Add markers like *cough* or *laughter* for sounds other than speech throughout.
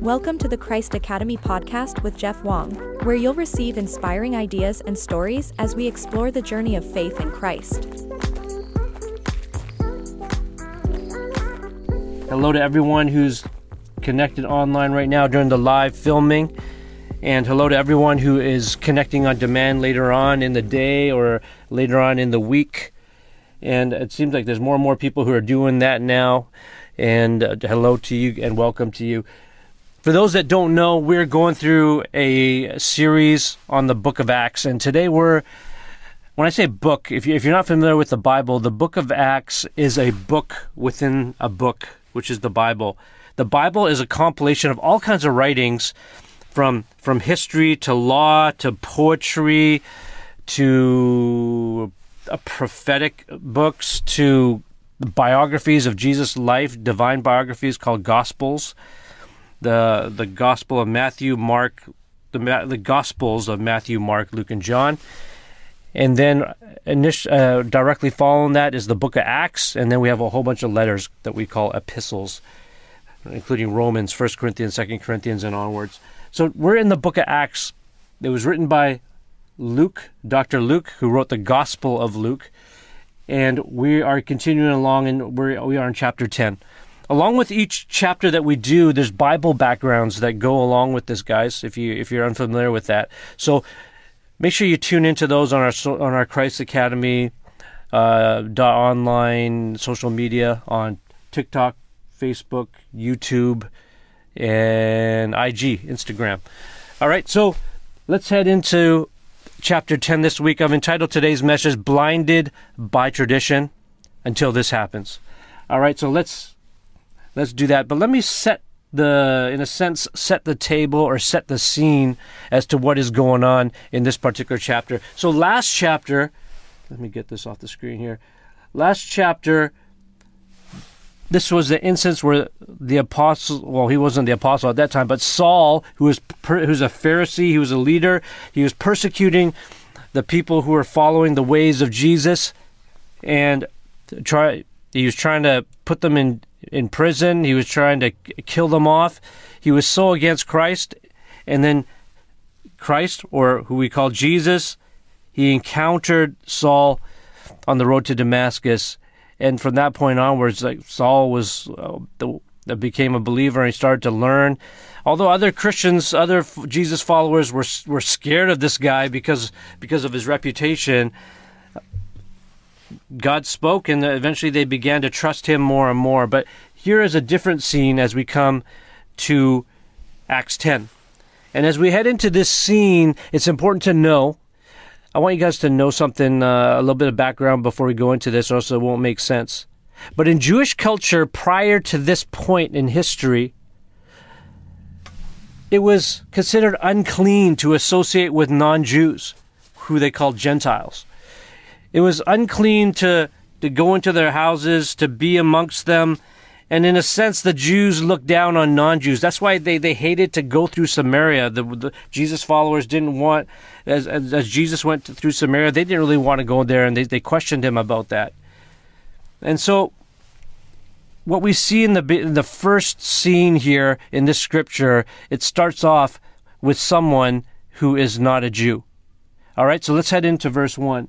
Welcome to the Christ Academy podcast with Jeff Wong, where you'll receive inspiring ideas and stories as we explore the journey of faith in Christ. Hello to everyone who's connected online right now during the live filming. And hello to everyone who is connecting on demand later on in the day or later on in the week. And it seems like there's more and more people who are doing that now. And uh, hello to you and welcome to you. For those that don't know, we're going through a series on the book of Acts. And today we're, when I say book, if, you, if you're not familiar with the Bible, the book of Acts is a book within a book, which is the Bible. The Bible is a compilation of all kinds of writings from from history to law to poetry to prophetic books to biographies of Jesus' life, divine biographies called Gospels. The the Gospel of Matthew, Mark, the the Gospels of Matthew, Mark, Luke, and John. And then, uh, directly following that is the Book of Acts, and then we have a whole bunch of letters that we call epistles, including Romans, First Corinthians, Second Corinthians, and onwards. So we're in the book of Acts. It was written by Luke, Dr. Luke, who wrote the Gospel of Luke. And we are continuing along, and we're, we are in chapter 10. Along with each chapter that we do, there's Bible backgrounds that go along with this, guys. If you if you're unfamiliar with that, so make sure you tune into those on our on our Christ Academy uh, online social media on TikTok, Facebook, YouTube, and IG, Instagram. All right, so let's head into chapter 10 this week. I've entitled today's message Blinded by Tradition Until This Happens. All right, so let's let's do that. But let me set the in a sense set the table or set the scene as to what is going on in this particular chapter. So last chapter, let me get this off the screen here. Last chapter this was the instance where the apostle, well, he wasn't the apostle at that time, but Saul, who was who's a Pharisee, he was a leader, he was persecuting the people who were following the ways of Jesus, and try he was trying to put them in in prison. He was trying to kill them off. He was so against Christ, and then Christ, or who we call Jesus, he encountered Saul on the road to Damascus and from that point onwards, like Saul was uh, the, became a believer and he started to learn. Although other Christians, other Jesus followers were were scared of this guy because because of his reputation, God spoke and eventually they began to trust him more and more. But here is a different scene as we come to Acts 10. And as we head into this scene, it's important to know I want you guys to know something, uh, a little bit of background before we go into this, or else it won't make sense. But in Jewish culture, prior to this point in history, it was considered unclean to associate with non Jews, who they called Gentiles. It was unclean to, to go into their houses, to be amongst them, and in a sense, the Jews looked down on non-Jews. That's why they, they hated to go through Samaria. The, the Jesus followers didn't want, as, as, as Jesus went through Samaria, they didn't really want to go there, and they, they questioned him about that. And so, what we see in the in the first scene here in this scripture, it starts off with someone who is not a Jew. All right, so let's head into verse one.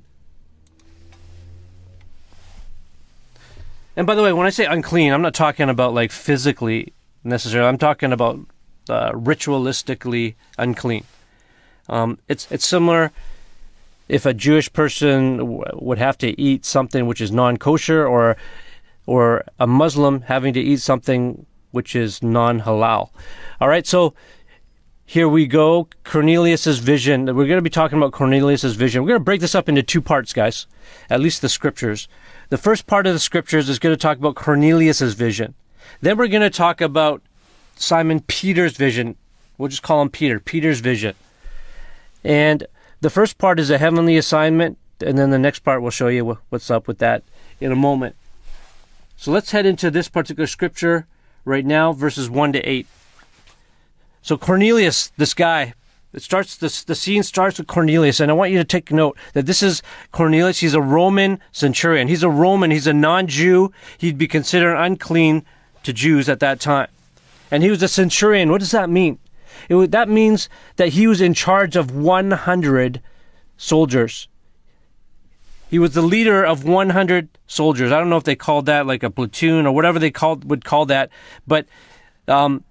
And by the way, when I say unclean, I'm not talking about like physically necessarily. I'm talking about uh, ritualistically unclean. Um, it's it's similar if a Jewish person w- would have to eat something which is non-kosher, or or a Muslim having to eat something which is non-halal. All right, so here we go. Cornelius's vision. We're going to be talking about Cornelius's vision. We're going to break this up into two parts, guys. At least the scriptures. The first part of the scriptures is going to talk about Cornelius's vision. Then we're going to talk about Simon Peter's vision. We'll just call him Peter, Peter's vision. And the first part is a heavenly assignment, and then the next part we'll show you what's up with that in a moment. So let's head into this particular scripture right now, verses 1 to 8. So Cornelius, this guy, it starts the the scene starts with Cornelius, and I want you to take note that this is Cornelius. He's a Roman centurion. He's a Roman. He's a non-Jew. He'd be considered unclean to Jews at that time. and he was a centurion. What does that mean? It, that means that he was in charge of 100 soldiers. He was the leader of 100 soldiers. I don't know if they called that like a platoon or whatever they called would call that, but um,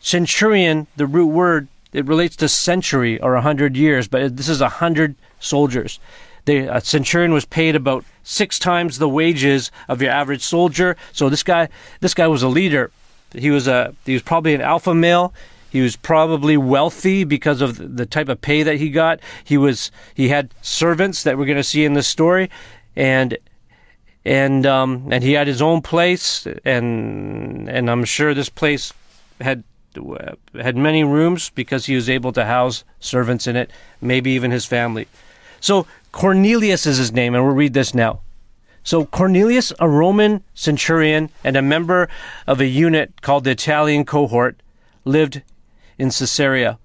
centurion, the root word, it relates to century or a hundred years, but this is a hundred soldiers. The a centurion was paid about six times the wages of your average soldier. So this guy, this guy was a leader. He was a he was probably an alpha male. He was probably wealthy because of the type of pay that he got. He was he had servants that we're going to see in this story, and and um, and he had his own place, and and I'm sure this place had Uh, had many rooms because he was able to house servants in it, maybe even his family. So Cornelius is his name, and we'll read this now. So Cornelius, a Roman centurion and a member of a unit called the Italian cohort, lived in Caesarea.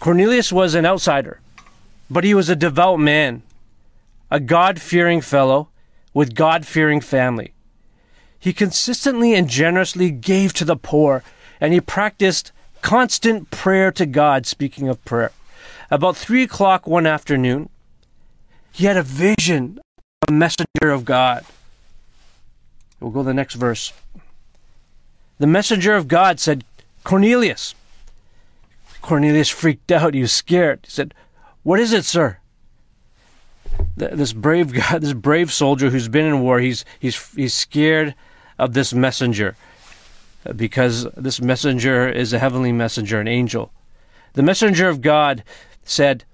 Cornelius was an outsider, but he was a devout man, a God fearing fellow with God fearing family. He consistently and generously gave to the poor, and he practiced constant prayer to God, speaking of prayer. About three o'clock one afternoon, he had a vision of a messenger of God. We'll go to the next verse. The messenger of God said, Cornelius. Cornelius freaked *laughs* out. He was scared. He said, What is it, sir? This brave *laughs* guy, this brave soldier who's been in war, he's, he's, he's scared of this messenger because this messenger is a heavenly messenger, an angel. The messenger of God said,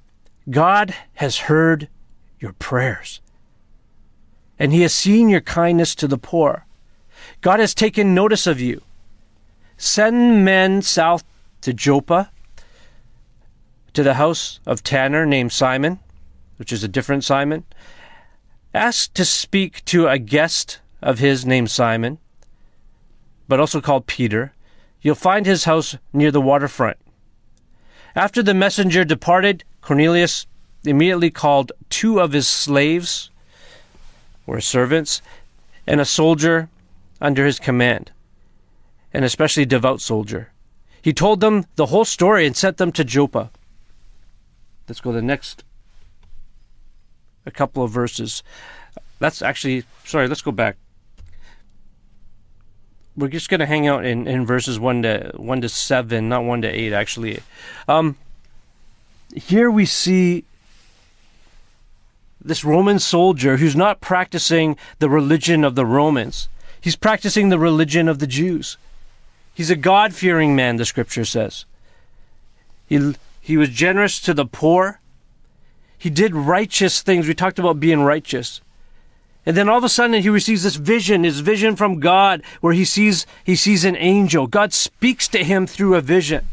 God has heard your prayers, and he has seen your kindness to the poor. God has taken notice of you. Send men south to Joppa, to the house of Tanner named Simon, which is a different Simon. Ask to speak to a guest of his named Simon, but also called Peter. You'll find his house near the waterfront. After the messenger departed, Cornelius immediately called two of his slaves, or servants, and a soldier under his command, an especially devout soldier. He told them the whole story and sent them to Joppa. Let's go to the next a couple of verses. That's actually sorry, let's go back we're just going to hang out in, in verses 1 to 1 to 7 not 1 to 8 actually. Um, here we see this roman soldier who's not practicing the religion of the romans. He's practicing the religion of the jews. He's a god-fearing man the scripture says. He, he was generous to the poor. He did righteous things. We talked about being righteous and then all of a sudden he receives this vision, his vision from God, where he sees he sees an angel. God speaks to him through a vision.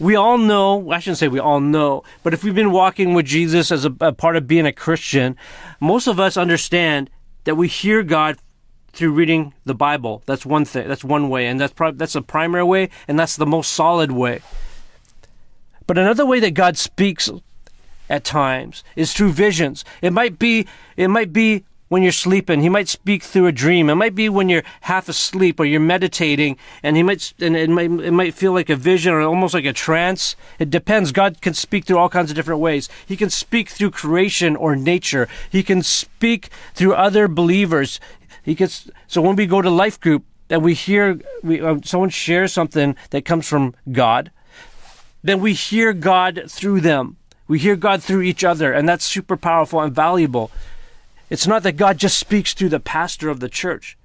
We all know, I shouldn't say we all know, but if we've been walking with Jesus as a, a part of being a Christian, most of us understand that we hear God through reading the Bible. That's one thing. That's one way, and that's pro- that's the primary way, and that's the most solid way. But another way that God speaks at times is through visions. It might be it might be when you're sleeping. He might speak through a dream. It might be when you're half asleep or you're meditating, and he might and it might it might feel like a vision or almost like a trance. It depends. God can speak through all kinds of different ways. He can speak through creation or nature. He can speak through other believers. He gets so when we go to life group and we hear we, uh, someone shares something that comes from God, then we hear God through them. We hear God through each other, and that's super powerful and valuable. It's not that God just speaks through the pastor of the church.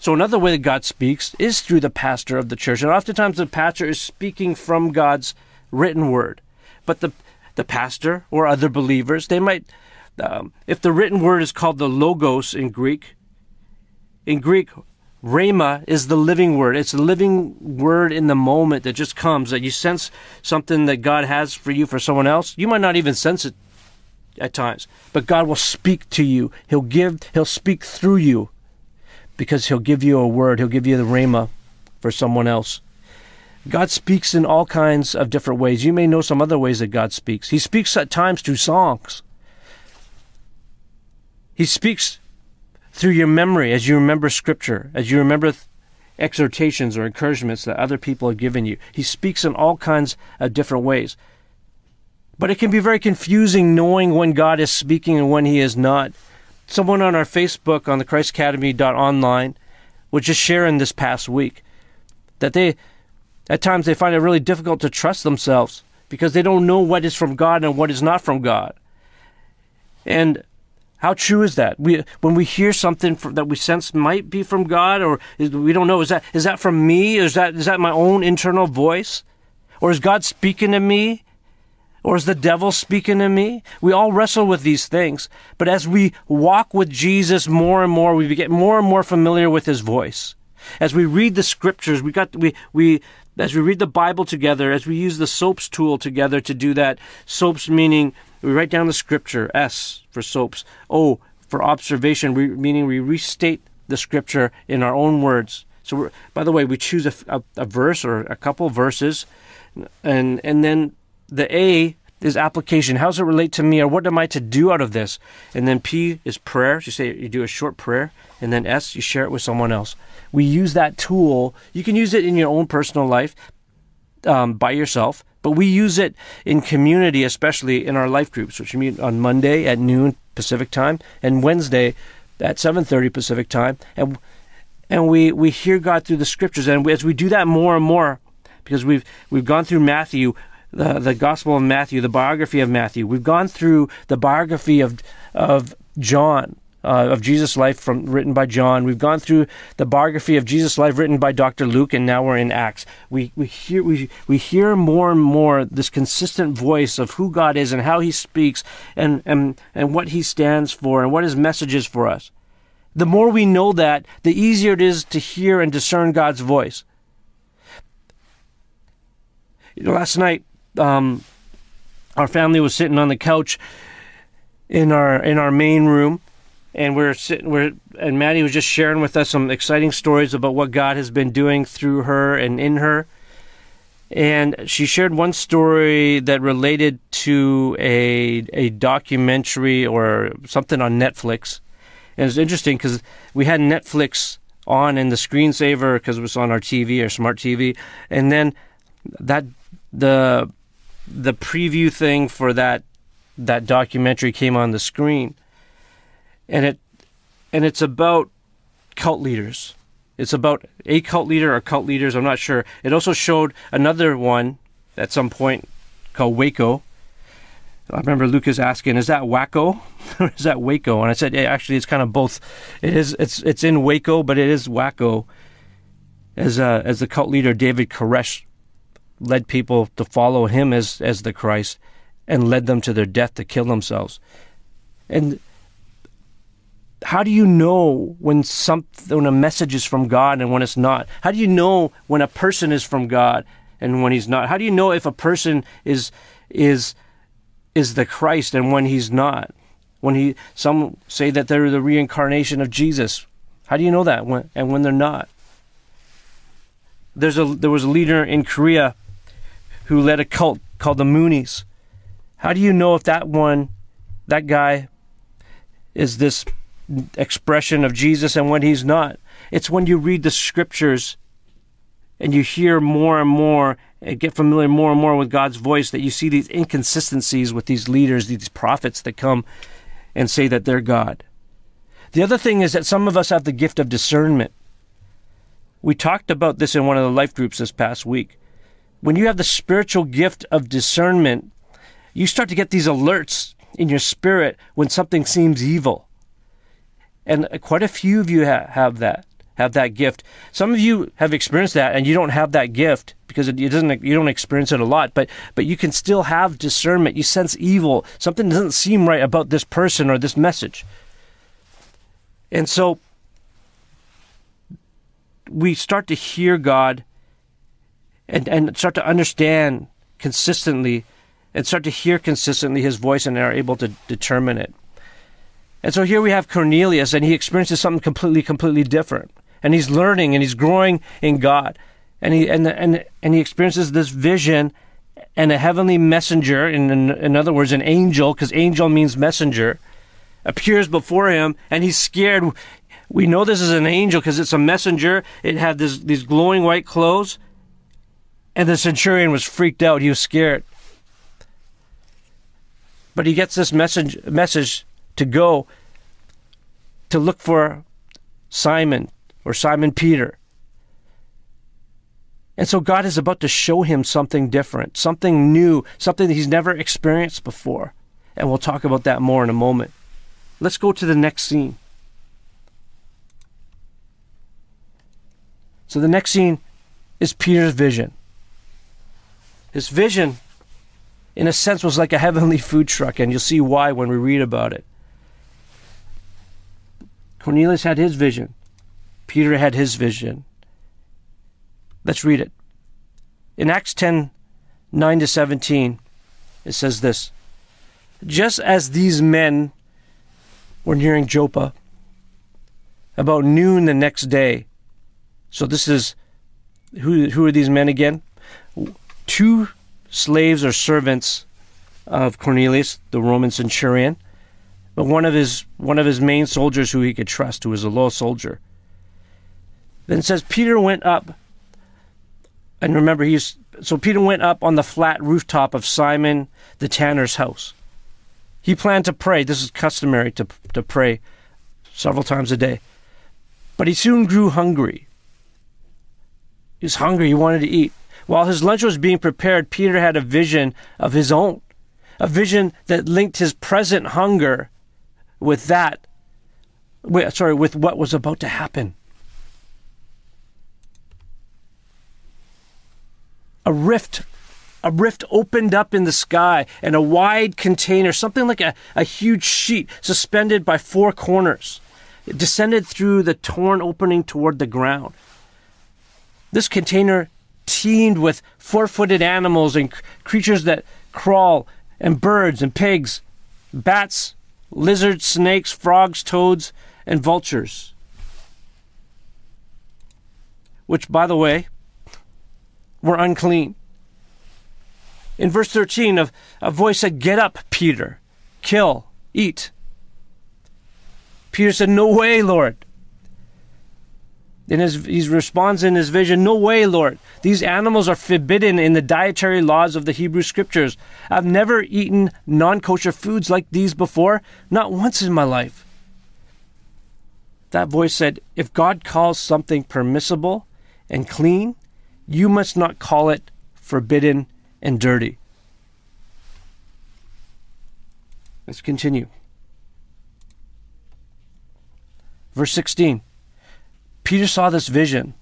So another way that God speaks is through the pastor of the church. And oftentimes the pastor is speaking from God's written word. But the, the pastor or other believers, they might, um, if the written word is called the logos in Greek, in Greek, Rhema is the living word. It's the living word in the moment that just comes, that you sense something that God has for you for someone else. You might not even sense it at times. But God will speak to you. He'll give he'll speak through you because he'll give you a word. He'll give you the rhema for someone else. God speaks in all kinds of different ways. You may know some other ways that God speaks. He speaks at times through songs. He speaks through your memory as you remember scripture, as you remember exhortations or encouragements that other people have given you. He speaks in all kinds of different ways. But it can be very confusing knowing when God is speaking and when He is not. Someone on our Facebook on the ChristAcademy.online was just sharing this past week that they, at times, they find it really difficult to trust themselves because they don't know what is from God and what is not from God. And how true is that? We when we hear something from, that we sense might be from God, or is, we don't know, is that is that from me? Is that is that my own internal voice, or is God speaking to me? Or is the devil speaking to me? We all wrestle with these things. But as we walk with Jesus more and more, we get more and more familiar with his voice. As we read the scriptures, we got we we as we read the Bible together, as we use the SOAPS tool together to do that. SOAPS meaning we write down the scripture. S for SOAPS. O for observation, meaning we restate the scripture in our own words. So, by the way, we choose a, a, a verse or a couple verses, and and then the A is application. How does it relate to me, or what am I to do out of this? And then P is prayer. You say you do a short prayer, and then S you share it with someone else. We use that tool. You can use it in your own personal life um, by yourself, but we use it in community, especially in our life groups, which we meet on Monday at noon Pacific time and Wednesday at 7:30 Pacific time, and and we we hear God through the scriptures. And as we do that more and more, because we've we've gone through Matthew, the, the Gospel of Matthew, the biography of Matthew. We've gone through the biography of, of John, uh, of Jesus' life from written by John. We've gone through the biography of Jesus' life written by Dr. Luke, and now we're in Acts. We, we, hear, we, we hear more and more this consistent voice of who God is and how he speaks and, and, and what he stands for and what his message is for us. The more we know that, the easier it is to hear and discern God's voice. Last night, um, our family was sitting on the couch in our in our main room, and we're sitting. We're and Maddie was just sharing with us some exciting stories about what God has been doing through her and in her. And she shared one story that related to a a documentary or something on Netflix. And it's interesting because we had Netflix on in the screensaver because it was on our TV or smart TV, and then that the the preview thing for that that documentary came on the screen, and it and it's about cult leaders. It's about a cult leader or cult leaders. I'm not sure. It also showed another one at some point called Waco. I remember Lucas asking, "Is that Waco or *laughs* is that Waco?" And I said, yeah, "Actually, it's kind of both. It is. It's it's in Waco, but it is Waco." As uh, as the cult leader David Koresh led people to follow him as, as the Christ and led them to their death to kill themselves. And how do you know when some when a message is from God and when it's not? How do you know when a person is from God and when he's not? How do you know if a person is is is the Christ and when he's not? When he some say that they're the reincarnation of Jesus. How do you know that when and when they're not? There's a there was a leader in Korea who led a cult called the Moonies. How do you know if that one, that guy, is this expression of Jesus and when he's not? It's when you read the scriptures and you hear more and more and get familiar more and more with God's voice that you see these inconsistencies with these leaders, these prophets that come and say that they're God. The other thing is that some of us have the gift of discernment. We talked about this in one of the life groups this past week when you have the spiritual gift of discernment, you start to get these alerts in your spirit when something seems evil. And quite a few of you ha- have that have that gift. Some of you have experienced that and you don't have that gift because it, it, doesn't you don't experience it a lot, but but you can still have discernment. You sense evil. Something doesn't seem right about this person or this message. And so we start to hear God and, and start to understand consistently and start to hear consistently his voice and are able to determine it. And so here we have Cornelius, and he experiences something completely, completely different. And he's learning and he's growing in God. And he, and, and, and he experiences this vision and a heavenly messenger, in, in, in other words, an angel, because angel means messenger, appears before him, and he's scared. We know this is an angel because it's a messenger. It had this, these glowing white clothes. And the centurion was freaked out. He was scared. But he gets this message, message to go to look for Simon or Simon Peter. And so God is about to show him something different, something new, something that he's never experienced before. And we'll talk about that more in a moment. Let's go to the next scene. So the next scene is Peter's vision. His vision, in a sense, was like a heavenly food truck, and you'll see why when we read about it. Cornelius had his vision, Peter had his vision. Let's read it. In Acts 10 9 to 17, it says this Just as these men were nearing Joppa, about noon the next day, so this is who who are these men again? Two slaves or servants of Cornelius, the Roman centurion, but one of his one of his main soldiers who he could trust, who was a loyal soldier. Then says Peter went up and remember he's so Peter went up on the flat rooftop of Simon the tanner's house. He planned to pray. This is customary to to pray several times a day. But he soon grew hungry. He was hungry, he wanted to eat. While his lunch was being prepared, Peter had a vision of his own, a vision that linked his present hunger with that, sorry, with what was about to happen. A rift, a rift opened up in the sky, and a wide container, something like a, a huge sheet, suspended by four corners, it descended through the torn opening toward the ground. This container teemed with four footed animals and creatures that crawl, and birds and pigs, bats, lizards, snakes, frogs, toads, and vultures. Which, by the way, were unclean. In verse 13, a, a voice said, Get up, Peter, kill, eat. Peter said, No way, Lord in his he responds in his vision, No way, Lord. These animals are forbidden in the dietary laws of the Hebrew scriptures. I've never eaten non kosher foods like these before, not once in my life. That voice said, If God calls something permissible and clean, you must not call it forbidden and dirty. Let's continue. Verse 16. Peter saw this vision,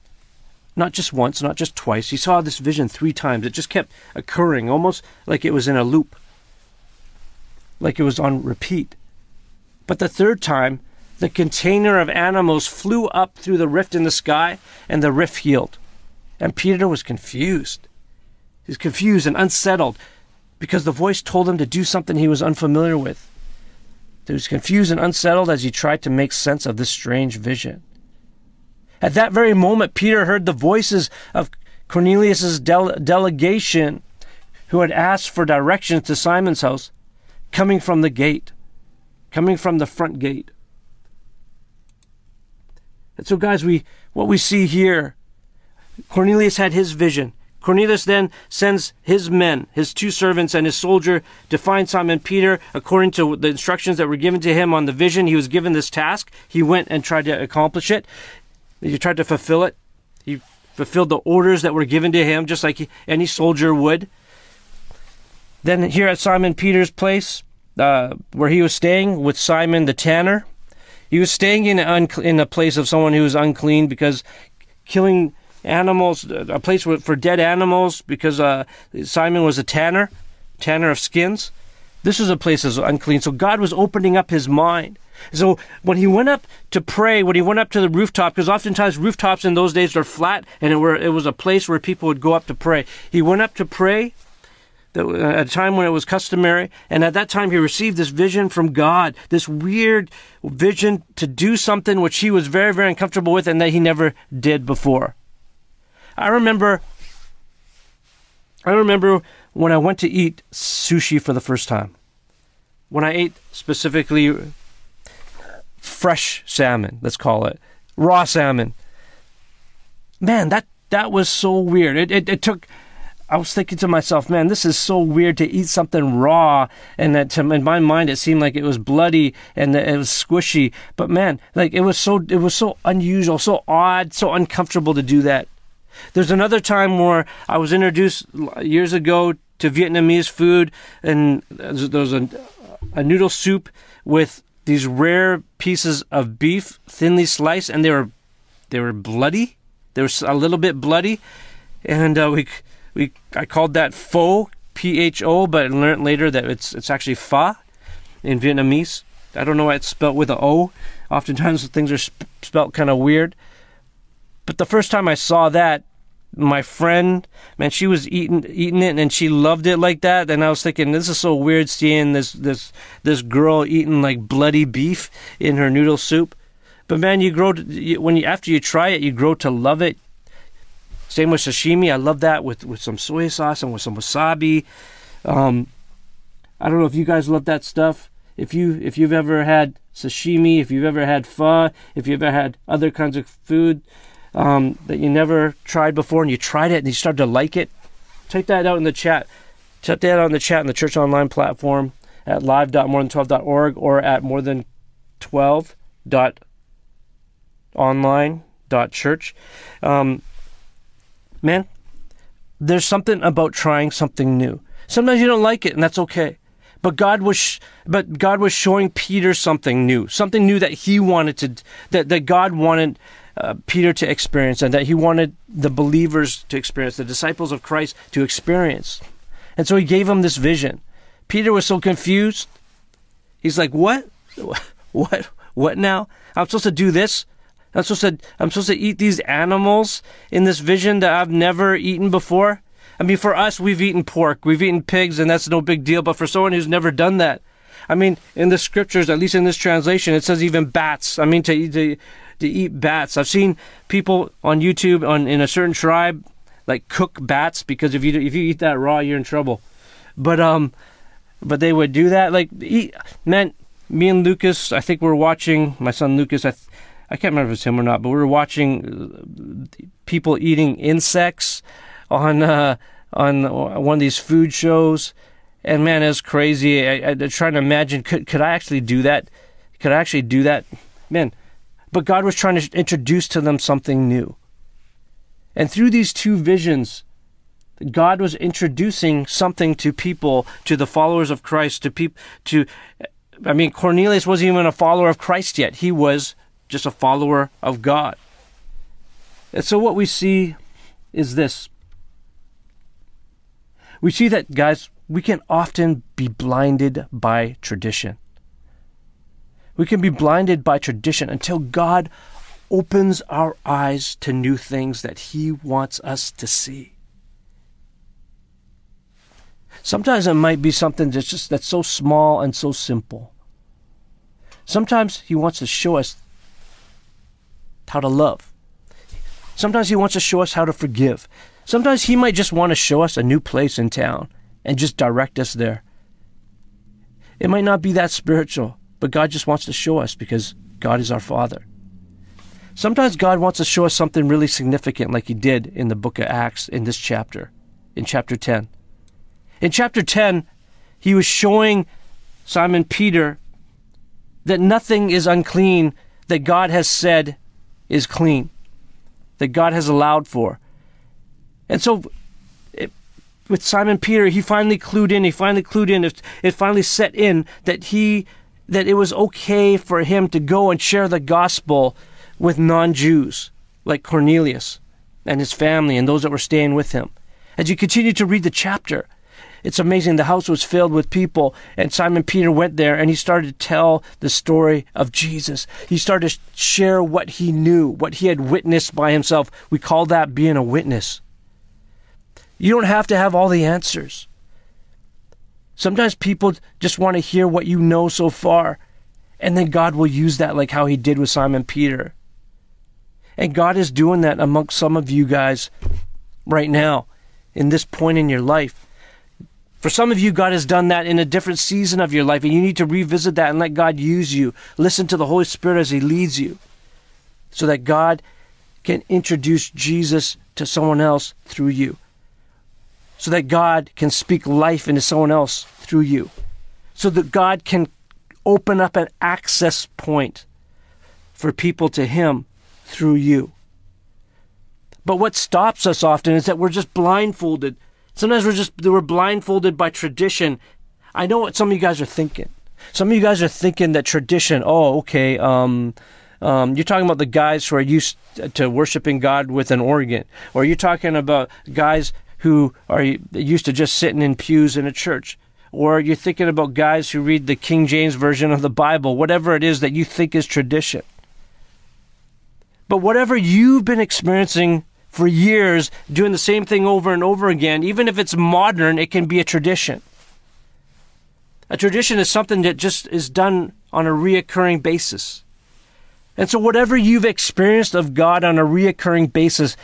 not just once, not just twice. He saw this vision three times. It just kept occurring, almost like it was in a loop, like it was on repeat. But the third time, the container of animals flew up through the rift in the sky, and the rift healed. And Peter was confused. He was confused and unsettled because the voice told him to do something he was unfamiliar with. He was confused and unsettled as he tried to make sense of this strange vision. At that very moment, Peter heard the voices of Cornelius's dele- delegation who had asked for directions to Simon's house coming from the gate, coming from the front gate. And so, guys, we what we see here, Cornelius had his vision. Cornelius then sends his men, his two servants, and his soldier to find Simon Peter. According to the instructions that were given to him on the vision, he was given this task. He went and tried to accomplish it. He tried to fulfill it. He fulfilled the orders that were given to him, just like any soldier would. Then, here at Simon Peter's place, uh, where he was staying with Simon the tanner, he was staying in, un- in a place of someone who was unclean because killing animals, a place for dead animals, because uh, Simon was a tanner, tanner of skins. This was a place that was unclean. So God was opening up his mind so when he went up to pray, when he went up to the rooftop, because oftentimes rooftops in those days were flat and it, were, it was a place where people would go up to pray. He went up to pray uh, at a time when it was customary, and at that time he received this vision from God, this weird vision to do something which he was very, very uncomfortable with and that he never did before. I remember I remember when I went to eat sushi for the first time. When I ate specifically fresh salmon, let's call it raw salmon. Man, that that was so weird. It it, it took. I was thinking to myself, man, this is so weird to eat something raw, and that to, in my mind it seemed like it was bloody and it was squishy. But man, like it was so it was so unusual, so odd, so uncomfortable to do that. There's another time where I was introduced years ago to Vietnamese food, and uh, there was a, a noodle soup with these rare pieces of beef, thinly sliced, and they were they were bloody. They were a little bit bloody, and uh, we we I called that pho, P H O, but I learned later that it's it's actually pho in Vietnamese. I don't know why it's spelled with an O. Oftentimes things are sp- spelled kind of weird. But the first time I saw that, my friend, man, she was eating eating it and she loved it like that. And I was thinking, this is so weird seeing this this this girl eating like bloody beef in her noodle soup. But man, you grow to, when you after you try it, you grow to love it. Same with sashimi. I love that with with some soy sauce and with some wasabi. Um, I don't know if you guys love that stuff. If you if you've ever had sashimi, if you've ever had pho, if you've ever had other kinds of food, um, that you never tried before and you tried it and you started to like it, check that out in the chat. Check that out in the chat in the Church Online platform at live.morethan12.org or at morethan12.online.church. Um, man, there's something about trying something new. Sometimes you don't like it, and that's okay. But God was, but God was showing Peter something new, something new that he wanted to, that, that God wanted uh, Peter to experience and that he wanted the believers to experience, the disciples of Christ to experience. And so he gave them this vision. Peter was so confused. He's like, "What? *laughs* What? What now? I'm supposed to do this? I'm supposed to I'm supposed to eat these animals in this vision that I've never eaten before?" I mean, for us, we've eaten pork, we've eaten pigs, and that's no big deal. But for someone who's never done that, I mean, in the scriptures, at least in this translation, it says even bats. I mean, to, to to eat bats. I've seen people on YouTube on in a certain tribe like cook bats because if you if you eat that raw, you're in trouble. But um, but they would do that. Like eat, man, me and Lucas, I think we are watching my son Lucas. I I can't remember if it's him or not, but we were watching uh, people eating insects on uh, on one of these food shows. And man, it's crazy. I, I, I'm trying to imagine could could I actually do that? Could I actually do that? Man, but God was trying to introduce to them something new. And through these two visions, God was introducing something to people, to the followers of Christ, to people, to, I mean, Cornelius wasn't even a follower of Christ yet. He was just a follower of God. And so what we see is this. We see that, guys, we can often be blinded by tradition. We can be blinded by tradition until God opens our eyes to new things that He wants us to see. Sometimes it might be something that's just that's so small and so simple. Sometimes He wants to show us how to love. Sometimes He wants to show us how to forgive. Sometimes He might just want to show us a new place in town and just direct us there. It might not be that spiritual. But God just wants to show us because God is our Father. Sometimes God wants to show us something really significant, like He did in the book of Acts in this chapter, in chapter 10. In chapter 10, He was showing Simon Peter that nothing is unclean that God has said is clean, that God has allowed for. And so, it, with Simon Peter, he finally clued in, he finally clued in, it, it finally set in that he that it was okay for him to go and share the gospel with non Jews like Cornelius and his family and those that were staying with him. As you continue to read the chapter, it's amazing. The house was filled with people, and Simon Peter went there and he started to tell the story of Jesus. He started to share what he knew, what he had witnessed by himself. We call that being a witness. You don't have to have all the answers. Sometimes people just want to hear what you know so far, and then God will use that like how he did with Simon Peter. And God is doing that amongst some of you guys right now, in this point in your life. For some of you, God has done that in a different season of your life, and you need to revisit that and let God use you. Listen to the Holy Spirit as He leads you so that God can introduce Jesus to someone else through you. So that God can speak life into someone else through you. So that God can open up an access point for people to Him through you. But what stops us often is that we're just blindfolded. Sometimes we're just we're blindfolded by tradition. I know what some of you guys are thinking. Some of you guys are thinking that tradition. Oh, okay. Um, um, you're talking about the guys who are used to worshiping God with an organ, or you're talking about guys who are used to just sitting in pews in a church, or you're thinking about guys who read the King James version of the Bible. Whatever it is that you think is tradition. But whatever you've been experiencing for years doing the same thing over and over again, even if it's modern, it can be a tradition. A tradition is something that just is done on a reoccurring basis. And so, whatever you've experienced of God on a reoccurring basis,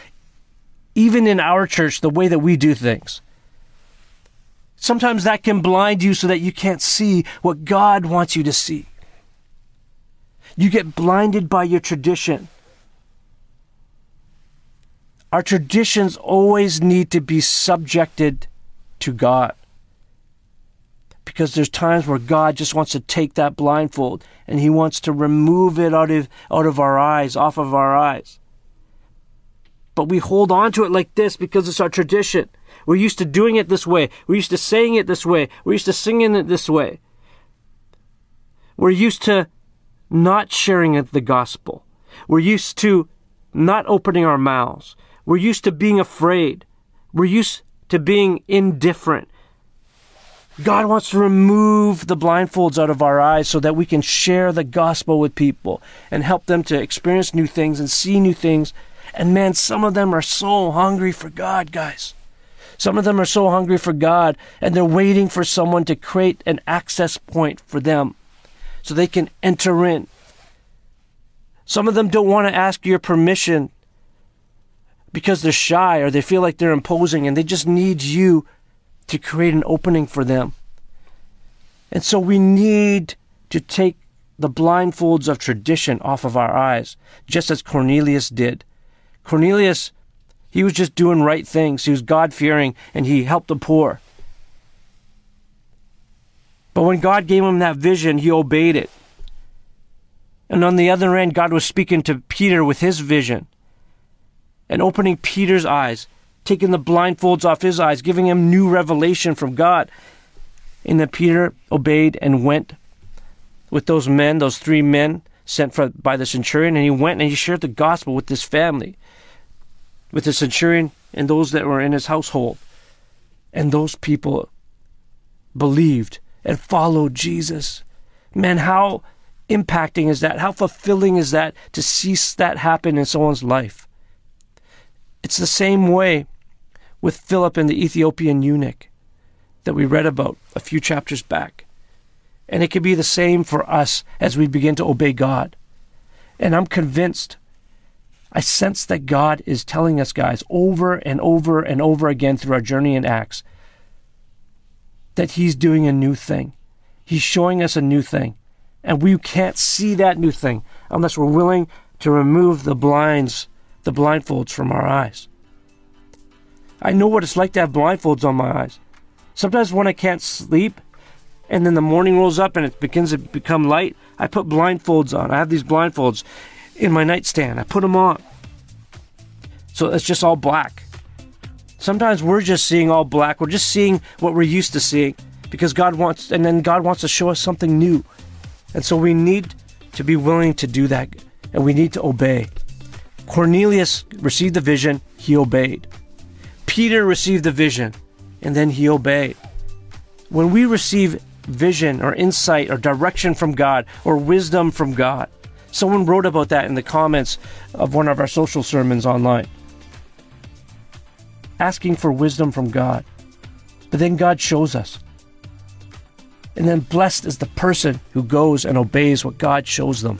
even in our church, the way that we do things, sometimes that can blind you so that you can't see what God wants you to see. You get blinded by your tradition. Our traditions always need to be subjected to God. Because there's times where God just wants to take that blindfold and He wants to remove it out of, out of our eyes, off of our eyes. But we hold on to it like this because it's our tradition. We're used to doing it this way. We're used to saying it this way. We're used to singing it this way. We're used to not sharing the gospel. We're used to not opening our mouths. We're used to being afraid. We're used to being indifferent. God wants to remove the blindfolds out of our eyes so that we can share the gospel with people and help them to experience new things and see new things. And man, some of them are so hungry for God, guys. Some of them are so hungry for God and they're waiting for someone to create an access point for them so they can enter in. Some of them don't want to ask your permission because they're shy or they feel like they're imposing and they just need you to create an opening for them. And so we need to take the blindfolds of tradition off of our eyes, just as Cornelius did. Cornelius, he was just doing right things. He was God fearing and he helped the poor. But when God gave him that vision, he obeyed it. And on the other end, God was speaking to Peter with his vision and opening Peter's eyes, taking the blindfolds off his eyes, giving him new revelation from God. And then Peter obeyed and went with those men, those three men sent for, by the centurion, and he went and he shared the gospel with this family, with the centurion and those that were in his household. And those people believed and followed Jesus. Man, how impacting is that? How fulfilling is that to see that happen in someone's life? It's the same way with Philip and the Ethiopian eunuch that we read about a few chapters back. And it could be the same for us as we begin to obey God. And I'm convinced, I sense that God is telling us, guys, over and over and over again through our journey in Acts, that He's doing a new thing. He's showing us a new thing. And we can't see that new thing unless we're willing to remove the blinds the blindfolds from our eyes. I know what it's like to have blindfolds on my eyes. Sometimes when I can't sleep and then the morning rolls up and it begins to become light, I put blindfolds on. I have these blindfolds in my nightstand. I put them on. So it's just all black. Sometimes we're just seeing all black. We're just seeing what we're used to seeing because God wants, and then God wants to show us something new. And so we need to be willing to do that and we need to obey. Cornelius received the vision, he obeyed. Peter received the vision, and then he obeyed. When we receive vision or insight or direction from God or wisdom from God, someone wrote about that in the comments of one of our social sermons online. Asking for wisdom from God. But then God shows us. And then blessed is the person who goes and obeys what God shows them.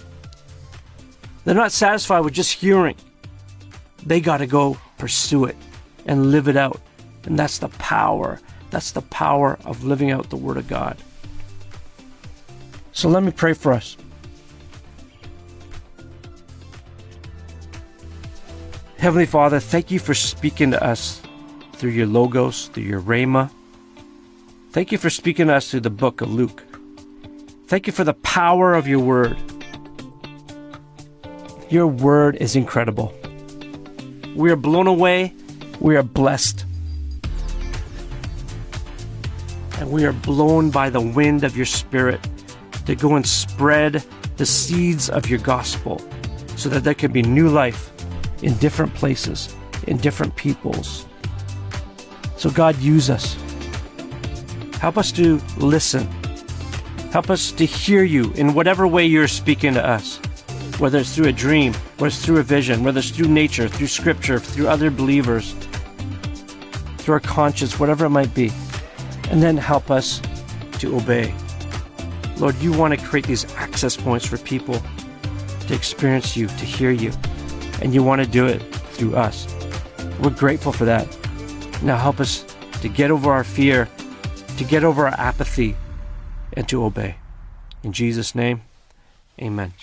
They're not satisfied with just hearing. They got to go pursue it and live it out. And that's the power That's the power of living out the Word of God. So let me pray for us. Heavenly Father, thank you for speaking to us through your logos, through your rhema. Thank you for speaking to us through the book of Luke. Thank you for the power of your word. Your word is incredible. We are blown away. We are blessed. And we are blown by the wind of your spirit to go and spread the seeds of your gospel so that there can be new life in different places, in different peoples. So, God, use us. Help us to listen. Help us to hear you in whatever way you're speaking to us, whether it's through a dream, whether it's through a vision, whether it's through nature, through scripture, through other believers, through our conscience, whatever it might be. And then help us to obey. Lord, you want to create these access points for people to experience you, to hear you and you want to do it through us. We're grateful for that. Now help us to get over our fear, to get over our apathy, and to obey. In Jesus' name, amen.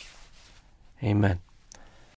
Amen.